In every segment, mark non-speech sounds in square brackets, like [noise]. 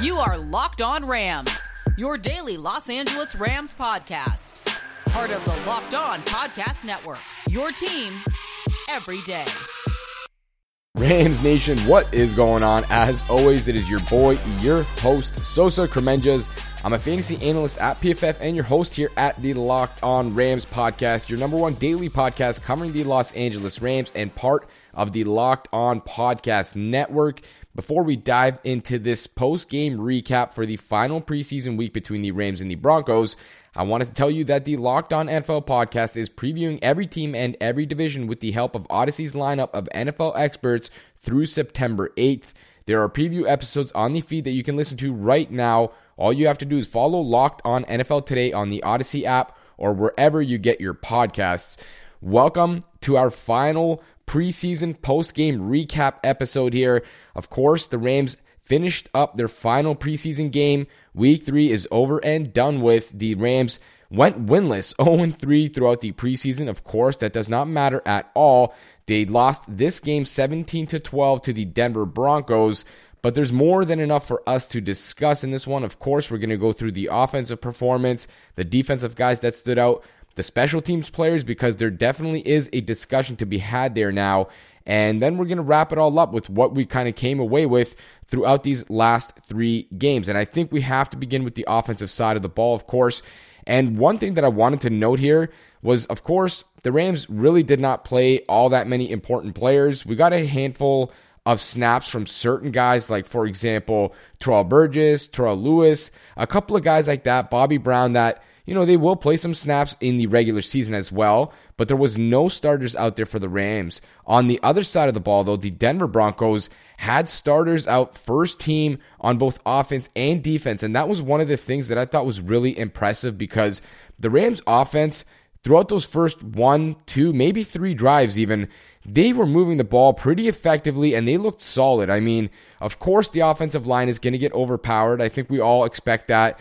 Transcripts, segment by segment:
You are Locked On Rams, your daily Los Angeles Rams podcast. Part of the Locked On Podcast Network. Your team every day. Rams Nation, what is going on? As always, it is your boy, your host, Sosa Kremenjas. I'm a fantasy analyst at PFF and your host here at the Locked On Rams podcast, your number one daily podcast covering the Los Angeles Rams and part of the Locked On Podcast Network. Before we dive into this post game recap for the final preseason week between the Rams and the Broncos, I wanted to tell you that the Locked On NFL podcast is previewing every team and every division with the help of Odyssey's lineup of NFL experts through September 8th. There are preview episodes on the feed that you can listen to right now. All you have to do is follow Locked On NFL Today on the Odyssey app or wherever you get your podcasts. Welcome to our final preseason post game recap episode here. Of course, the Rams finished up their final preseason game. Week three is over and done with. The Rams went winless [laughs] 0 3 throughout the preseason. Of course, that does not matter at all. They lost this game 17 to 12 to the Denver Broncos. But there's more than enough for us to discuss in this one. Of course, we're going to go through the offensive performance, the defensive guys that stood out, the special teams players because there definitely is a discussion to be had there now. And then we're going to wrap it all up with what we kind of came away with throughout these last three games. And I think we have to begin with the offensive side of the ball, of course. And one thing that I wanted to note here was, of course, the Rams really did not play all that many important players. We got a handful of snaps from certain guys, like, for example, Terrell Burgess, Terrell Lewis, a couple of guys like that, Bobby Brown, that you know, they will play some snaps in the regular season as well, but there was no starters out there for the Rams. On the other side of the ball, though, the Denver Broncos had starters out first team on both offense and defense, and that was one of the things that I thought was really impressive because the Rams offense throughout those first one, two, maybe three drives even, they were moving the ball pretty effectively and they looked solid. I mean, of course, the offensive line is going to get overpowered. I think we all expect that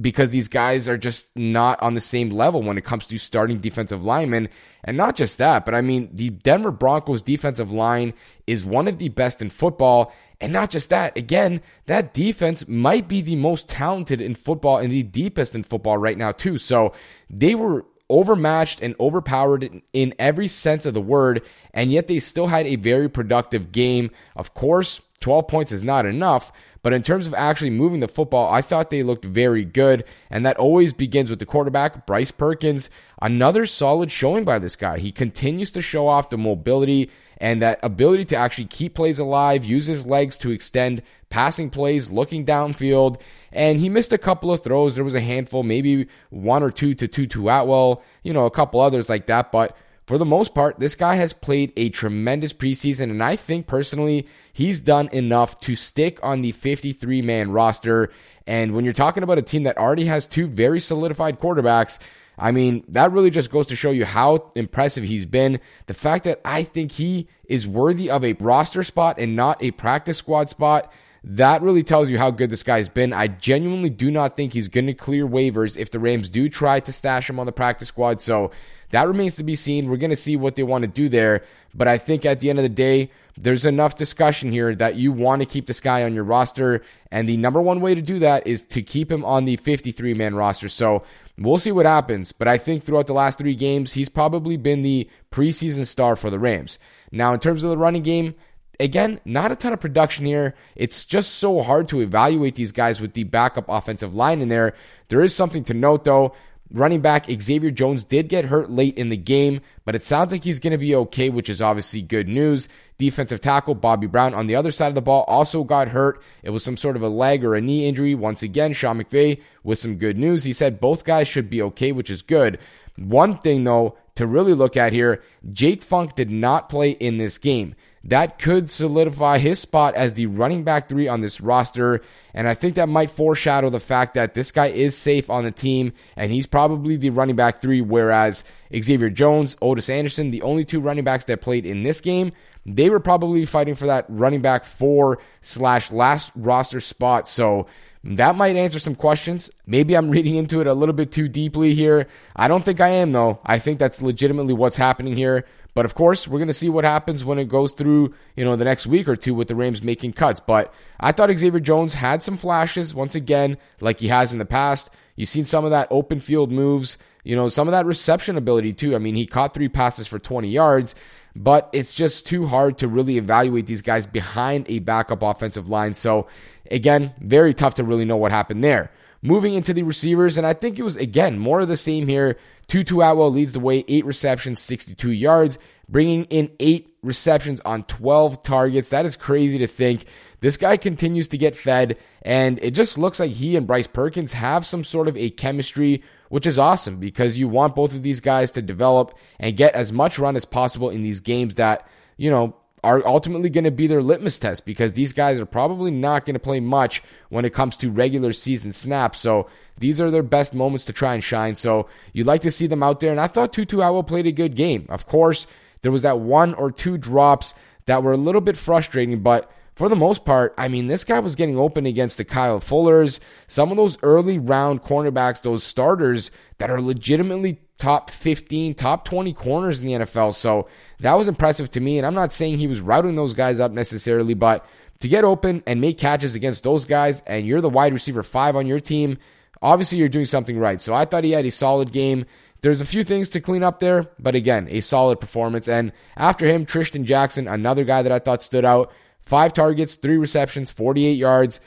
because these guys are just not on the same level when it comes to starting defensive linemen. And not just that, but I mean, the Denver Broncos defensive line is one of the best in football. And not just that, again, that defense might be the most talented in football and the deepest in football right now, too. So they were overmatched and overpowered in, every sense of the word, and yet they still had a very productive game. Of course, 12 points is not enough, but in terms of actually moving the football, I thought they looked very good. And that always begins with the quarterback, Bryce Perkins. Another solid showing by this guy. He continues to show off the mobility and that ability to actually keep plays alive, use his legs to extend passing plays, looking downfield. And he missed a couple of throws. There was a handful, maybe one or two to Tutu Atwell, you know, a couple others like that. But for the most part, this guy has played a tremendous preseason, and I think personally he's done enough to stick on the 53 man roster. And when you're talking about a team that already has two very solidified quarterbacks, I mean, that really just goes to show you how impressive he's been. The fact that I think he is worthy of a roster spot and not a practice squad spot, that really tells you how good this guy's been. I genuinely do not think he's going to clear waivers if the Rams do try to stash him on the practice squad. So, that remains to be seen. We're going to see what they want to do there. But I think at the end of the day, there's enough discussion here that you want to keep this guy on your roster. And the number one way to do that is to keep him on the 53 man roster. So we'll see what happens. But I think throughout the last three games, he's probably been the preseason star for the Rams. Now, in terms of the running game, again, not a ton of production here. It's just so hard to evaluate these guys with the backup offensive line in there. There is something to note, though. Running back Xavier Jones did get hurt late in the game, but it sounds like he's going to be okay, which is obviously good news. Defensive tackle Bobby Brown on the other side of the ball also got hurt. It was some sort of a leg or a knee injury. Once again, Sean McVay with some good news. He said both guys should be okay, which is good. One thing, though, to really look at here Jake Funk did not play in this game that could solidify his spot as the running back three on this roster. And I think that might foreshadow the fact that this guy is safe on the team and he's probably the running back three, whereas Xavier Jones, Otis Anderson, the only two running backs that played in this game, they were probably fighting for that running back four slash last roster spot. So that might answer some questions. Maybe I'm reading into it a little bit too deeply here. I don't think I am, though. I think that's legitimately what's happening here. But of course, we're going to see what happens when it goes through, you know, the next week or two with the Rams making cuts. But I thought Xavier Jones had some flashes once again, like he has in the past. You've seen some of that open field moves, you know, some of that reception ability too. I mean, he caught three passes for 20 yards, but it's just too hard to really evaluate these guys behind a backup offensive line. So, again, very tough to really know what happened there. Moving into the receivers, and I think it was, again, more of the same here. Tutu Atwell leads the way, eight receptions, 62 yards, bringing in eight receptions on 12 targets. That is crazy to think. This guy continues to get fed, and it just looks like he and Bryce Perkins have some sort of a chemistry, which is awesome because you want both of these guys to develop and get as much run as possible in these games that, you know, are ultimately going to be their litmus test because these guys are probably not going to play much when it comes to regular season snaps. So these are their best moments to try and shine. So you'd like to see them out there. And I thought Tutu Atwell played a good game. Of course, there was that one or two drops that were a little bit frustrating, but for the most part, I mean, this guy was getting open against the Kyle Fullers, some of those early round cornerbacks, those starters that are legitimately top 15, top 20 corners in the NFL. So that was impressive to me. And I'm not saying he was routing those guys up necessarily, but to get open and make catches against those guys, and you're the wide receiver five on your team, obviously you're doing something right. So I thought he had a solid game. There's a few things to clean up there, but again, a solid performance. And after him, Trishton Jackson, another guy that I thought stood out. Five targets, three receptions, 48 yards.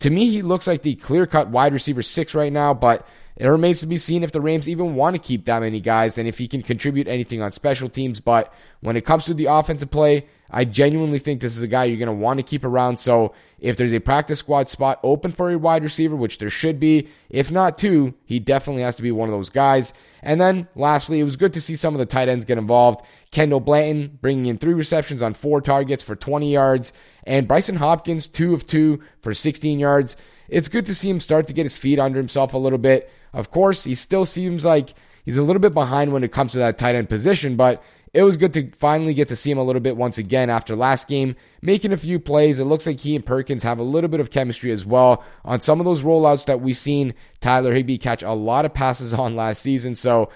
To me, he looks like the clear cut wide receiver six right now, but it remains to be seen if the Rams even want to keep that many guys and if he can contribute anything on special teams. But when it comes to the offensive play, I genuinely think this is a guy you're going to want to keep around. So if there's a practice squad spot open for a wide receiver, which there should be, if not two, he definitely has to be one of those guys. And then lastly, it was good to see some of the tight ends get involved. Kendall Blanton bringing in three receptions on four targets for 20 yards, and Brycen Hopkins, two of two for 16 yards. It's good to see him start to get his feet under himself a little bit. Of course, he still seems like he's a little bit behind when it comes to that tight end position, but it was good to finally get to see him a little bit once again after last game, making a few plays. It looks like he and Perkins have a little bit of chemistry as well on some of those rollouts that we've seen Tyler Higbee catch a lot of passes on last season. So,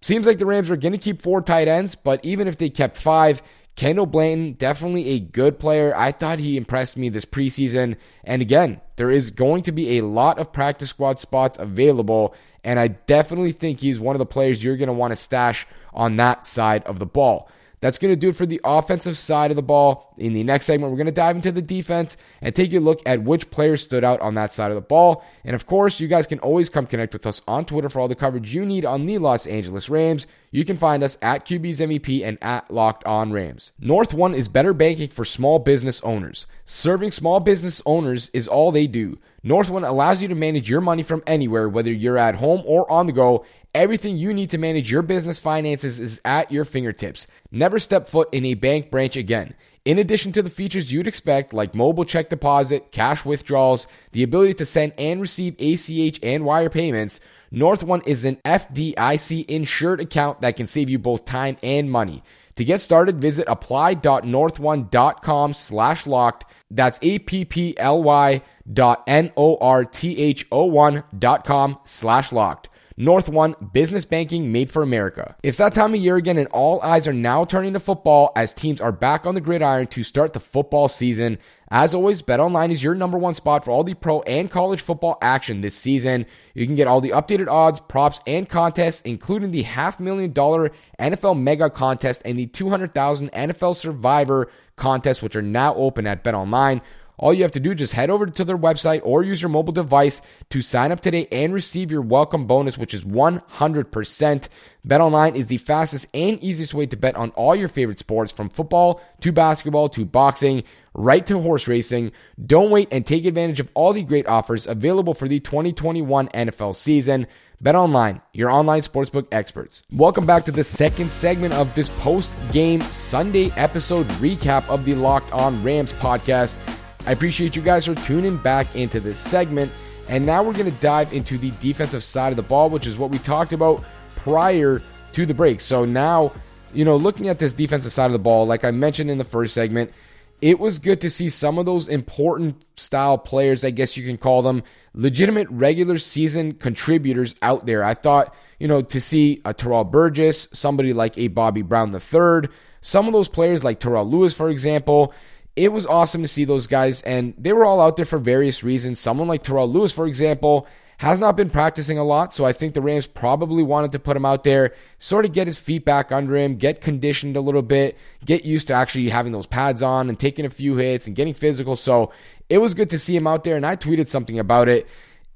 seems like the Rams are going to keep four tight ends, but even if they kept five, Kendall Blanton, definitely a good player. I thought he impressed me this preseason. And again, there is going to be a lot of practice squad spots available. And I definitely think he's one of the players you're going to want to stash on that side of the ball. That's going to do it for the offensive side of the ball. In the next segment, we're going to dive into the defense and take a look at which players stood out on that side of the ball. And of course, you guys can always come connect with us on Twitter for all the coverage you need on the Los Angeles Rams. You can find us at QB's MVP and at Locked On Rams. North One is better banking for small business owners. Serving small business owners is all they do. North One allows you to manage your money from anywhere, whether you're at home or on the go Everything you need to manage your business finances is at your fingertips. Never step foot in a bank branch again. In addition to the features you'd expect, like mobile check deposit, cash withdrawals, the ability to send and receive ACH and wire payments, North One is an FDIC insured account that can save you both time and money. To get started, visit apply.northone.com slash locked. That's A-P-P-L-Y dot N-O-R-T-H-O-one dot com slash locked. North One Business Banking Made for America. It's that time of year again, and all eyes are now turning to football as teams are back on the gridiron to start the football season. As always, BetOnline is your number one spot for all the pro and college football action this season. You can get all the updated odds, props, and contests, including the half million dollar NFL Mega Contest and the 200,000 NFL Survivor Contest, which are now open at BetOnline. All you have to do is just head over to their website or use your mobile device to sign up today and receive your welcome bonus, which is 100%. BetOnline is the fastest and easiest way to bet on all your favorite sports from football to basketball to boxing, right to horse racing. Don't wait and take advantage of all the great offers available for the 2021 NFL season. BetOnline, your online sportsbook experts. Welcome back to the second segment of this post-game Sunday episode recap of the Locked On Rams podcast. I appreciate you guys for tuning back into this segment. And now we're going to dive into the defensive side of the ball, which is what we talked about prior to the break. So now, you know, looking at this defensive side of the ball, like I mentioned in the first segment, it was good to see some of those important style players, I guess you can call them, legitimate regular season contributors out there. I thought, you know, to see a Terrell Burgess, somebody like a Bobby Brown III, some of those players like Terrell Lewis, for example, it was awesome to see those guys, and they were all out there for various reasons. Someone like Terrell Lewis, for example, has not been practicing a lot, so I think the Rams probably wanted to put him out there, sort of get his feet back under him, get conditioned a little bit, get used to actually having those pads on and taking a few hits and getting physical. So it was good to see him out there, and I tweeted something about it.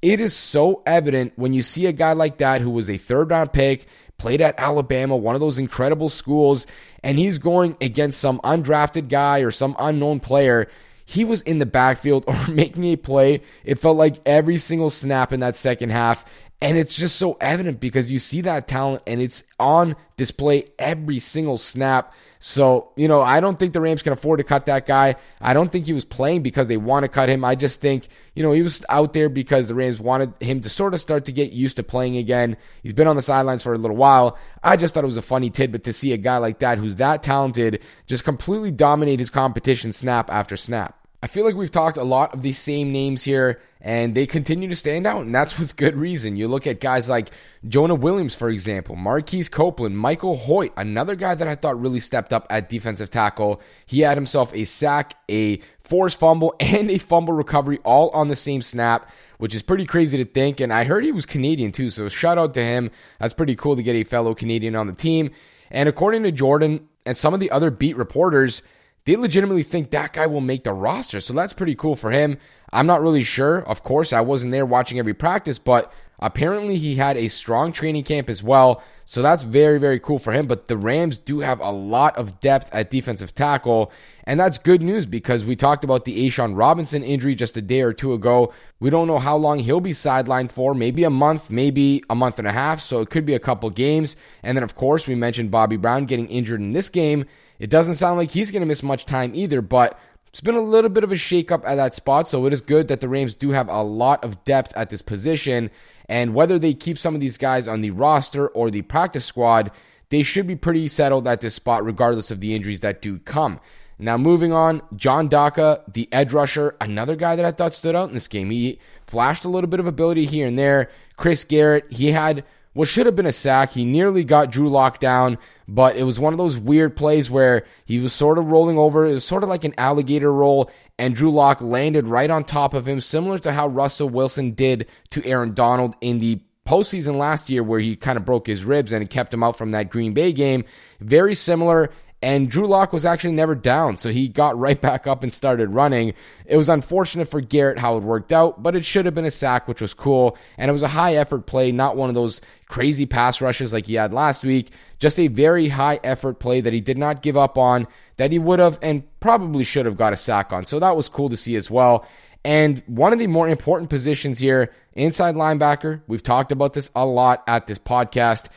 It is so evident when you see a guy like that who was a third round pick, played at Alabama, one of those incredible schools, and he's going against some undrafted guy or some unknown player he was in the backfield [laughs] or making a play. It felt like every single snap in that second half. And it's just so evident because you see that talent and it's on display every single snap. So, you know, I don't think the Rams can afford to cut that guy. I don't think he was playing because they want to cut him. I just think, you know, he was out there because the Rams wanted him to sort of start to get used to playing again. He's been on the sidelines for a little while. I just thought it was a funny tidbit to see a guy like that who's that talented just completely dominate his competition snap after snap. I feel like we've talked a lot of these same names here, and they continue to stand out, and that's [laughs] with good reason. You look at guys like Jonah Williams, for example, Marquise Copeland, Michael Hoecht, another guy that I thought really stepped up at defensive tackle. He had himself a sack, a forced fumble, [laughs] and a fumble recovery all on the same snap, which is pretty crazy to think. And I heard he was Canadian too, so shout out to him. That's pretty cool to get a fellow Canadian on the team. And according to Jordan and some of the other beat reporters, they legitimately think that guy will make the roster. So that's pretty cool for him. I'm not really sure. Of course, I wasn't there watching every practice, but apparently he had a strong training camp as well. So that's very, very cool for him. But the Rams do have a lot of depth at defensive tackle. And that's good news because we talked about the A'Shawn Robinson injury just a day or two ago. We don't know how long he'll be sidelined for, maybe a month, maybe a month and a half. So it could be a couple games. And then, of course, we mentioned Bobby Brown getting injured in this game. It doesn't sound like he's going to miss much time either, but it's been a little bit of a shakeup at that spot. So it is good that the Rams do have a lot of depth at this position. And whether they keep some of these guys on the roster or the practice squad, they should be pretty settled at this spot, regardless of the injuries that do come. Now, moving on, John Daka, the edge rusher, another guy that I thought stood out in this game. He flashed a little bit of ability here and there. Chris Garrett, he had what should have been a sack. He nearly got Drew Lock down, but it was one of those weird plays where he was sort of rolling over. It was sort of like an alligator roll, and Drew Lock landed right on top of him, similar to how Russell Wilson did to Aaron Donald in the postseason last year, where he kind of broke his ribs and it kept him out from that Green Bay game. Very similar. And Drew Lock was actually never down, so he got right back up and started running. It was unfortunate for Garrett how it worked out, but it should have been a sack, which was cool. And it was a high effort play, not one of those crazy pass rushes like he had last week. Just a very high effort play that he did not give up on, that he would have and probably should have got a sack on. So that was cool to see as well. And one of the more important positions here, inside linebacker, we've talked about this a lot at this podcast.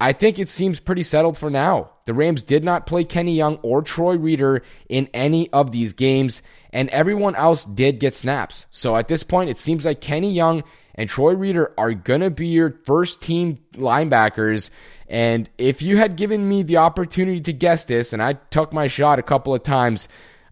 I think it seems pretty settled for now. The Rams did not play Kenny Young or Troy Reeder in any of these games, and everyone else did get snaps. So at this point, it seems like Kenny Young and Troy Reeder are going to be your first team linebackers. And if you had given me the opportunity to guess this, and I took my shot a couple of times,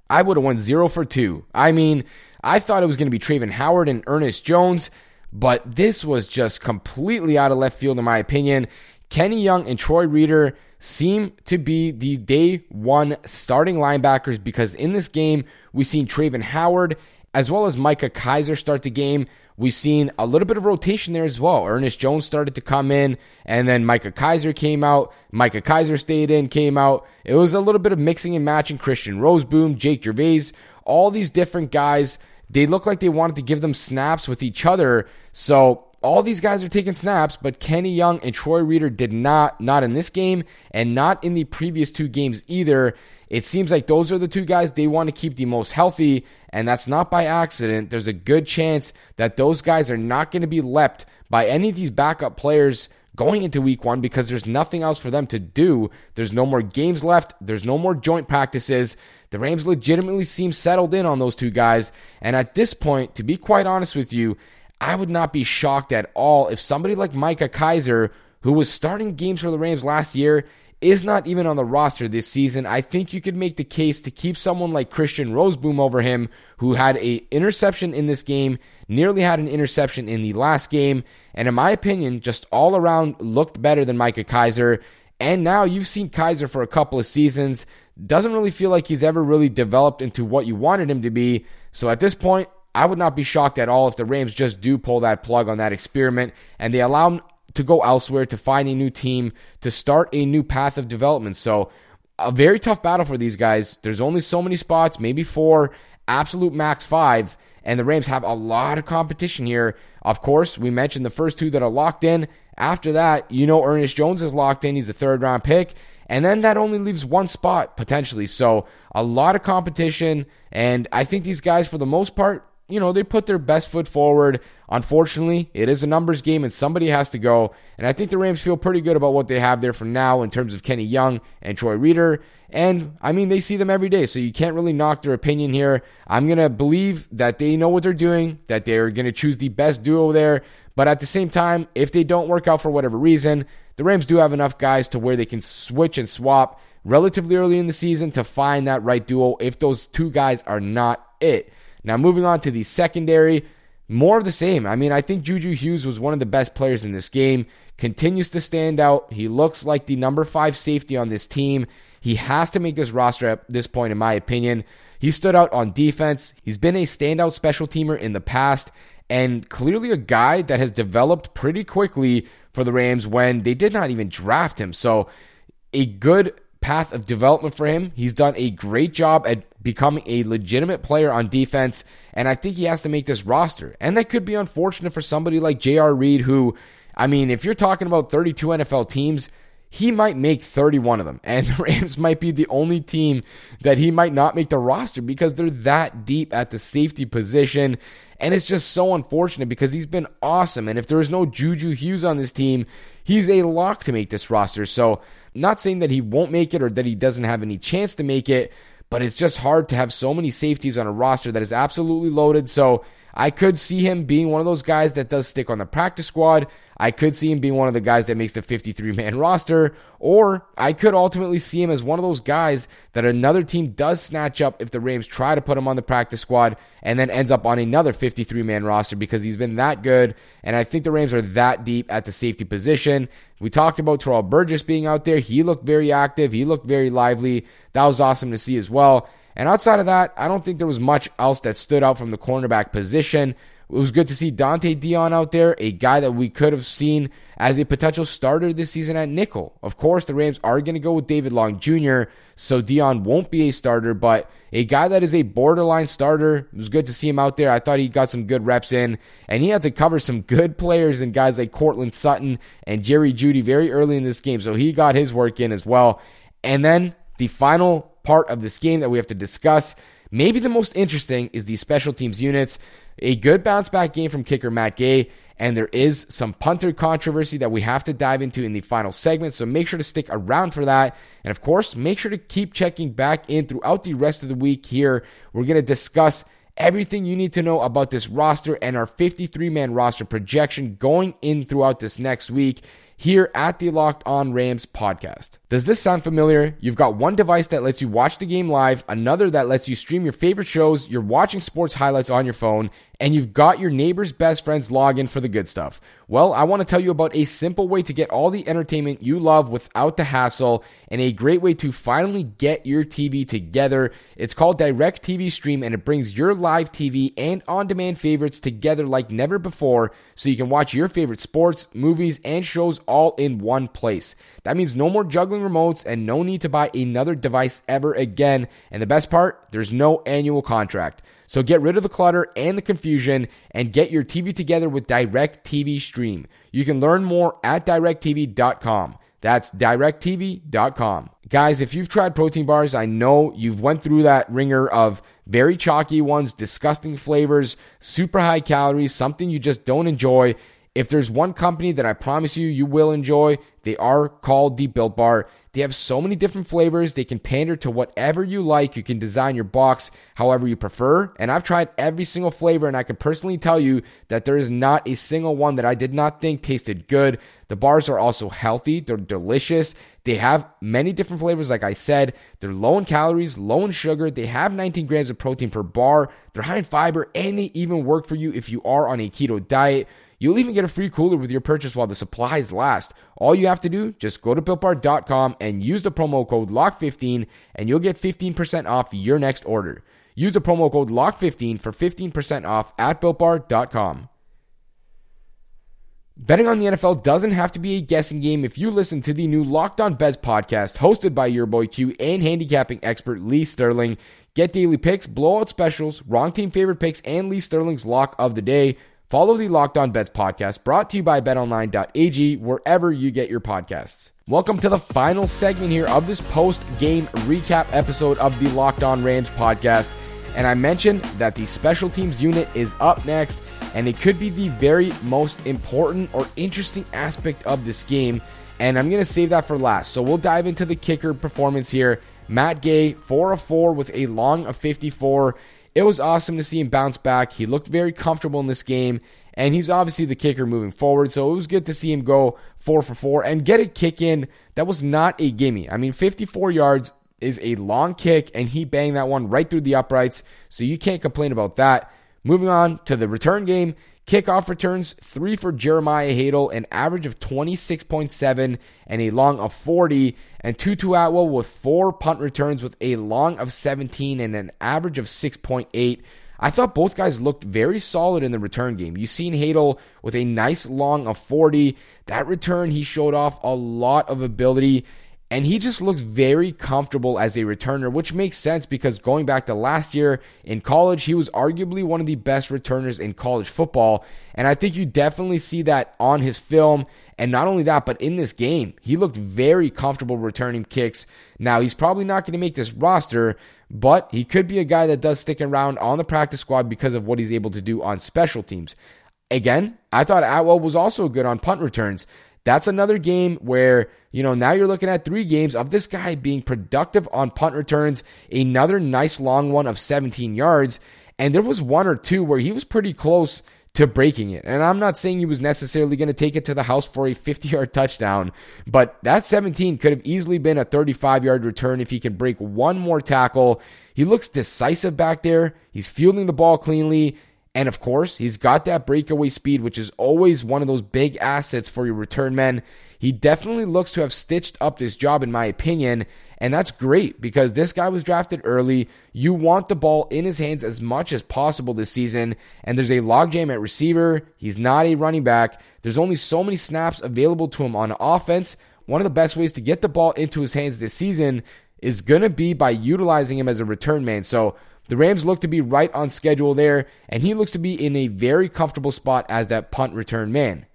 I would have won zero for two. I mean, I thought it was going to be Travin Howard and Ernest Jones, but this was just completely out of left field, in my opinion. Kenny Young and Troy Reeder seem to be the day one starting linebackers because in this game, we've seen Travin Howard as well as Micah Kiser start the game. We've seen a little bit of rotation there as well. Ernest Jones started to come in, and then Micah Kiser came out. Micah Kiser stayed in, came out. It was a little bit of mixing and matching. Christian Rozeboom, Jake Gervase, all these different guys. They look like they wanted to give them snaps with each other. So all these guys are taking snaps, but Kenny Young and Troy Reeder did not, not in this game and not in the previous two games either. It seems like those are the two guys they want to keep the most healthy, and that's not by accident. There's a good chance that those guys are not going to be leapt by any of these backup players going into week one because there's nothing else for them to do. There's no more games left, there's no more joint practices. The Rams legitimately seem settled in on those two guys. And at this point, to be quite honest with you, I would not be shocked at all if somebody like Micah Kiser, who was starting games for the Rams last year, is not even on the roster this season. I think you could make the case to keep someone like Christian Rozeboom over him, who had a interception in this game, nearly had an interception in the last game, and in my opinion, just all around looked better than Micah Kiser. And now you've seen Kiser for a couple of seasons. Doesn't really feel like he's ever really developed into what you wanted him to be. So at this point, I would not be shocked at all if the Rams just do pull that plug on that experiment and they allow him to go elsewhere, to find a new team, to start a new path of development. So, a very tough battle for these guys. There's only so many spots, maybe four, absolute max five. And the Rams have a lot of competition here. Of course, we mentioned the first two that are locked in. After that, you know Ernest Jones is locked in. He's a third round pick. And then that only leaves one spot potentially. So a lot of competition. And I think these guys, for the most part, you know, they put their best foot forward. Unfortunately, it is a numbers game and somebody has to go. And I think the Rams feel pretty good about what they have there for now in terms of Kenny Young and Troy Reeder. And I mean, they see them every day, so you can't really knock their opinion here. I'm going to believe that they know what they're doing, that they're going to choose the best duo there. But at the same time, if they don't work out for whatever reason, the Rams do have enough guys to where they can switch and swap relatively early in the season to find that right duo if those two guys are not it. Now, moving on to the secondary, more of the same. I mean, I think Juju Hughes was one of the best players in this game, continues to stand out. He looks like the number five safety on this team. He has to make this roster at this point, in my opinion. He stood out on defense. He's been a standout special teamer in the past and clearly a guy that has developed pretty quickly for the Rams when they did not even draft him. So, a good path of development for him. He's done a great job at becoming a legitimate player on defense, and I think he has to make this roster. And that could be unfortunate for somebody like J.R. Reed, who, I mean, if you're talking about 32 NFL teams, he might make 31 of them. And [laughs] the Rams might be the only team that he might not make the roster because they're that deep at the safety position. And it's just so unfortunate because he's been awesome. And if there is no Juju Hughes on this team, he's a lock to make this roster. So, not saying that he won't make it or that he doesn't have any chance to make it, but it's just hard to have so many safeties on a roster that is absolutely loaded. So, I could see him being one of those guys that does stick on the practice squad. I could see him being one of the guys that makes the 53 man [laughs] roster, or I could ultimately see him as one of those guys that another team does snatch up if the Rams try to put him on the practice squad and then ends up on another 53 man roster because he's been that good. And I think the Rams are that deep at the safety position. We talked about Terrell Burgess being out there. He looked very active, he looked very lively. That was awesome to see as well. And outside of that, I don't think there was much else that stood out from the cornerback position. It was good to see Dont'e Deayon out there, a guy that we could have seen as a potential starter this season at nickel. Of course, the Rams are going to go with David Long Jr., so Dion won't be a starter, but a guy that is a borderline starter. It was good to see him out there. I thought he got some good reps in, and he had to cover some good players and guys like Courtland Sutton and Jerry Jeudy very early in this game, so he got his work in as well. And then the final part of this game that we have to discuss. Maybe the most interesting is the special teams units. A good bounce back game from kicker Matt Gay, and there is some punter controversy that we have to dive into in the final segment. So make sure to stick around for that. And of course, make sure to keep checking back in throughout the rest of the week here. We're going to discuss everything you need to know about this roster and our 53 man roster projection going in throughout this next week here at the Locked On Rams podcast. Does this sound familiar? You've got one device that lets you watch the game live, another that lets you stream your favorite shows, you're watching sports highlights on your phone, and you've got your neighbor's best friend's login for the good stuff. Well, I want to tell you about a simple way to get all the entertainment you love without the hassle and a great way to finally get your TV together. It's called Direct TV Stream and it brings your live TV and on demand favorites together like never before so you can watch your favorite sports, movies, and shows all in one place. That means no more juggling remotes and no need to buy another device ever again. And the best part, there's no annual contract. So get rid of the clutter and the confusion and get your TV together with Direct TV Stream. You can learn more at directtv.com. That's directtv.com. Guys, if you've tried protein bars, I know you've went through that ringer of very chalky ones, disgusting flavors, super high calories, something you just don't enjoy. If there's one company that I promise you you will enjoy, they are called the Built Bar. They have so many different flavors. They can pander to whatever you like. You can design your box however you prefer. And I've tried every single flavor, and I can personally tell you that there is not a single one that I did not think tasted good. The bars are also healthy, they're delicious. They have many different flavors, like I said. They're low in calories, low in sugar. They have 19 grams of protein per bar. They're high in fiber, and they even work for you if you are on a keto diet. You'll even get a free cooler with your purchase while the supplies last. All you have to do, just go to builtbar.com and use the promo code LOCK15 and you'll get 15% off your next order. Use the promo code LOCK15 for 15% off at builtbar.com. Betting on the NFL doesn't have to be a guessing game if you listen to the new Locked On Bets podcast hosted by your boy Q and handicapping expert Lee Sterling. Get daily picks, blowout specials, wrong team favorite picks, and Lee Sterling's lock of the day. Follow the Locked On Bets podcast brought to you by betonline.ag wherever you get your podcasts. Welcome to the final segment here of this post game recap episode of the Locked On Rams podcast. And I mentioned that the special teams unit is up next, and it could be the very most important or interesting aspect of this game. And I'm going to save that for last. So we'll dive into the kicker performance here. Matt Gay, 4 of 4 with a long of 54. It was awesome to see him bounce back. He looked very comfortable in this game, and he's obviously the kicker moving forward. So it was good to see him go 4 for 4 and get a kick in that was not a gimme. I mean, 54 yards is a long kick, and he banged that one right through the uprights. So you can't complain about that. Moving on to the return game. Kickoff returns, three for Jeremiah Haydel, an average of 26.7 and a long of 40. And Tutu Atwell with four punt returns with a long of 17 and an average of 6.8. I thought both guys looked very solid in the return game. You've seen Hadel with a nice long of 40. That return, he showed off a lot of ability. And he just looks very comfortable as a returner, which makes sense because going back to last year in college, he was arguably one of the best returners in college football. And I think you definitely see that on his film. And not only that, but in this game, he looked very comfortable returning kicks. Now, he's probably not going to make this roster, but he could be a guy that does stick around on the practice squad because of what he's able to do on special teams. Again, I thought Atwell was also good on punt returns. That's another game where, you know, now you're looking at three games of this guy being productive on punt returns, another nice long one of 17 yards. And there was one or two where he was pretty close to breaking it. And I'm not saying he was necessarily going to take it to the house for a 50 yard touchdown, but that 17 could have easily been a 35 yard return if he can break one more tackle. He looks decisive back there. He's fielding the ball cleanly. And of course, he's got that breakaway speed, which is always one of those big assets for your return men. He definitely looks to have stitched up this job, in my opinion. And that's great because this guy was drafted early. You want the ball in his hands as much as possible this season. And there's a logjam at receiver. He's not a running back. There's only so many snaps available to him on offense. One of the best ways to get the ball into his hands this season is going to be by utilizing him as a return man. So the Rams look to be right on schedule there, and he looks to be in a very comfortable spot as that punt return man.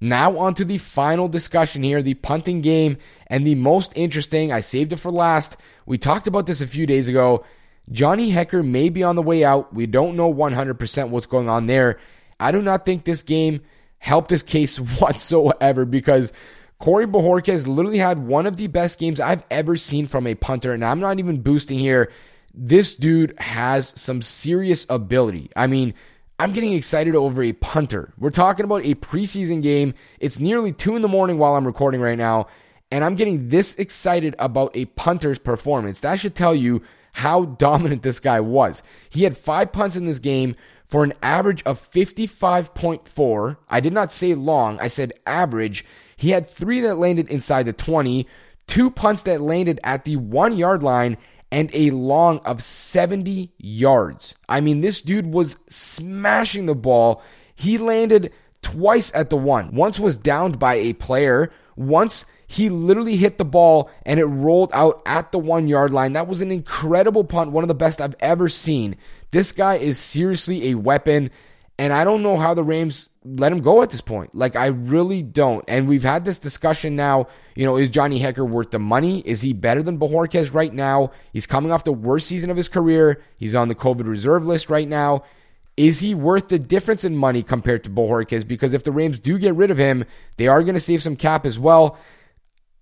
Now, on to the final discussion here the punting game, and the most interesting. I saved it for last. We talked about this a few days ago. Johnny Hekker may be on the way out. We don't know 100% what's going on there. I do not think this game helped his case [laughs] whatsoever because Corey Bojorquez literally had one of the best games I've ever seen from a punter. And I'm not even boosting here this dude has some serious ability. I mean, I'm getting excited over a punter. We're talking about a preseason game. It's nearly 2 in the morning while I'm recording right now, and I'm getting this excited about a punter's performance. That should tell you how [laughs] dominant this guy was. He had five punts in this game for an average of 55.4. I did not say long, I said average. He had three that landed inside the 20, two punts that landed at the one yard line, and a long of 70 yards. I mean, this dude was smashing the ball. He landed twice at the one. Once was downed by a player. Once he literally hit the ball and it rolled out at the one yard line. That was an incredible punt, one of the best I've ever seen. This guy is seriously a weapon. And I don't know how the Rams let him go at this point. Like, I really don't. And we've had this discussion now. You know, is Johnny Hekker worth the money? Is he better than Bojorquez right now? He's coming off the worst season of his career. He's on the COVID reserve list right now. Is he worth the difference in money compared to Bojorquez? Because if the Rams do get rid of him, they are going to save some cap as well.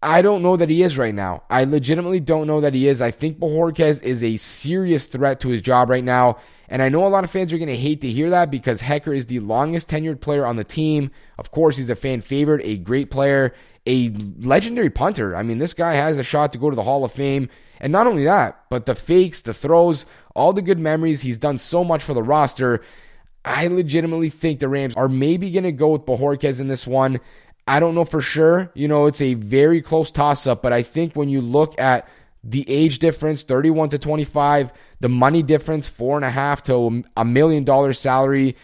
I don't know that he is right now. I legitimately don't know that he is. I think Bojorquez is a serious threat to his job right now. And I know a lot of fans are going to hate to hear that because Hekker is the longest tenured player on the team. Of course, he's a fan favorite, a great player, a legendary punter. I mean, this guy has a shot to go to the Hall of Fame. And not only that, but the fakes, the throws, all the good memories. He's done so much for the roster. I legitimately think the Rams are maybe going to go with Bojorquez in this one. I don't know for sure. You know, it's a very close toss up, but I think when you look at the age difference 31 to 25, the money difference four and a half to a million dollar salary,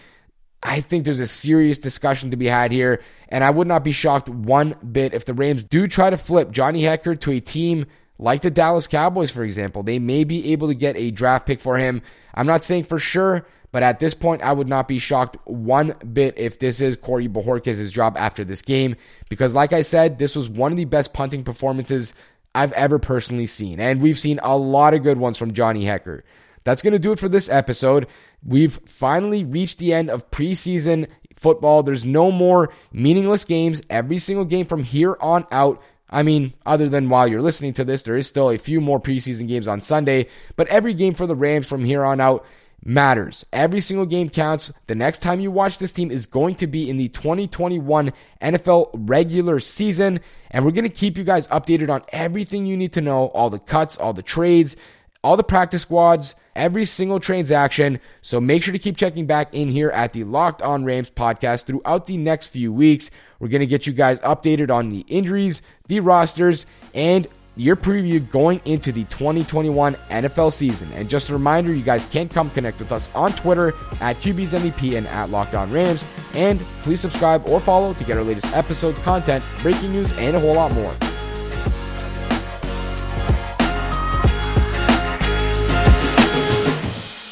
I think there's a serious discussion to be had here. And I would not be shocked one bit if the Rams do try to flip Johnny Hekker to a team like the Dallas Cowboys, for example. They may be able to get a draft pick for him. I'm not saying for sure, but at this point, I would not be shocked one bit if this is Corey Bojorquez's job after this game. Because, like I said, this was one of the best punting performances I've ever personally seen. And we've seen a lot of good ones from Johnny Hekker. That's going to do it for this episode. We've finally reached the end of preseason football. There's no more meaningless games. Every single game from here on out I mean, other than while you're listening to this, there is still a few more preseason games on Sunday, but every game for the Rams from here on out matters. Every single game counts. The next time you watch this team is going to be in the 2021 NFL regular season, and we're going to keep you guys updated on everything you need to know all the cuts, all the trades, all the practice squads, every single transaction. So make sure to keep checking back in here at the Locked On Rams podcast throughout the next few weeks. We're going to get you guys updated on the injuries, the rosters, and your preview going into the 2021 NFL season. And just a reminder, you guys can come connect with us on Twitter at QBsMVP and at Locked On Rams. And please subscribe or follow to get our latest episodes, content, breaking news, and a whole lot more.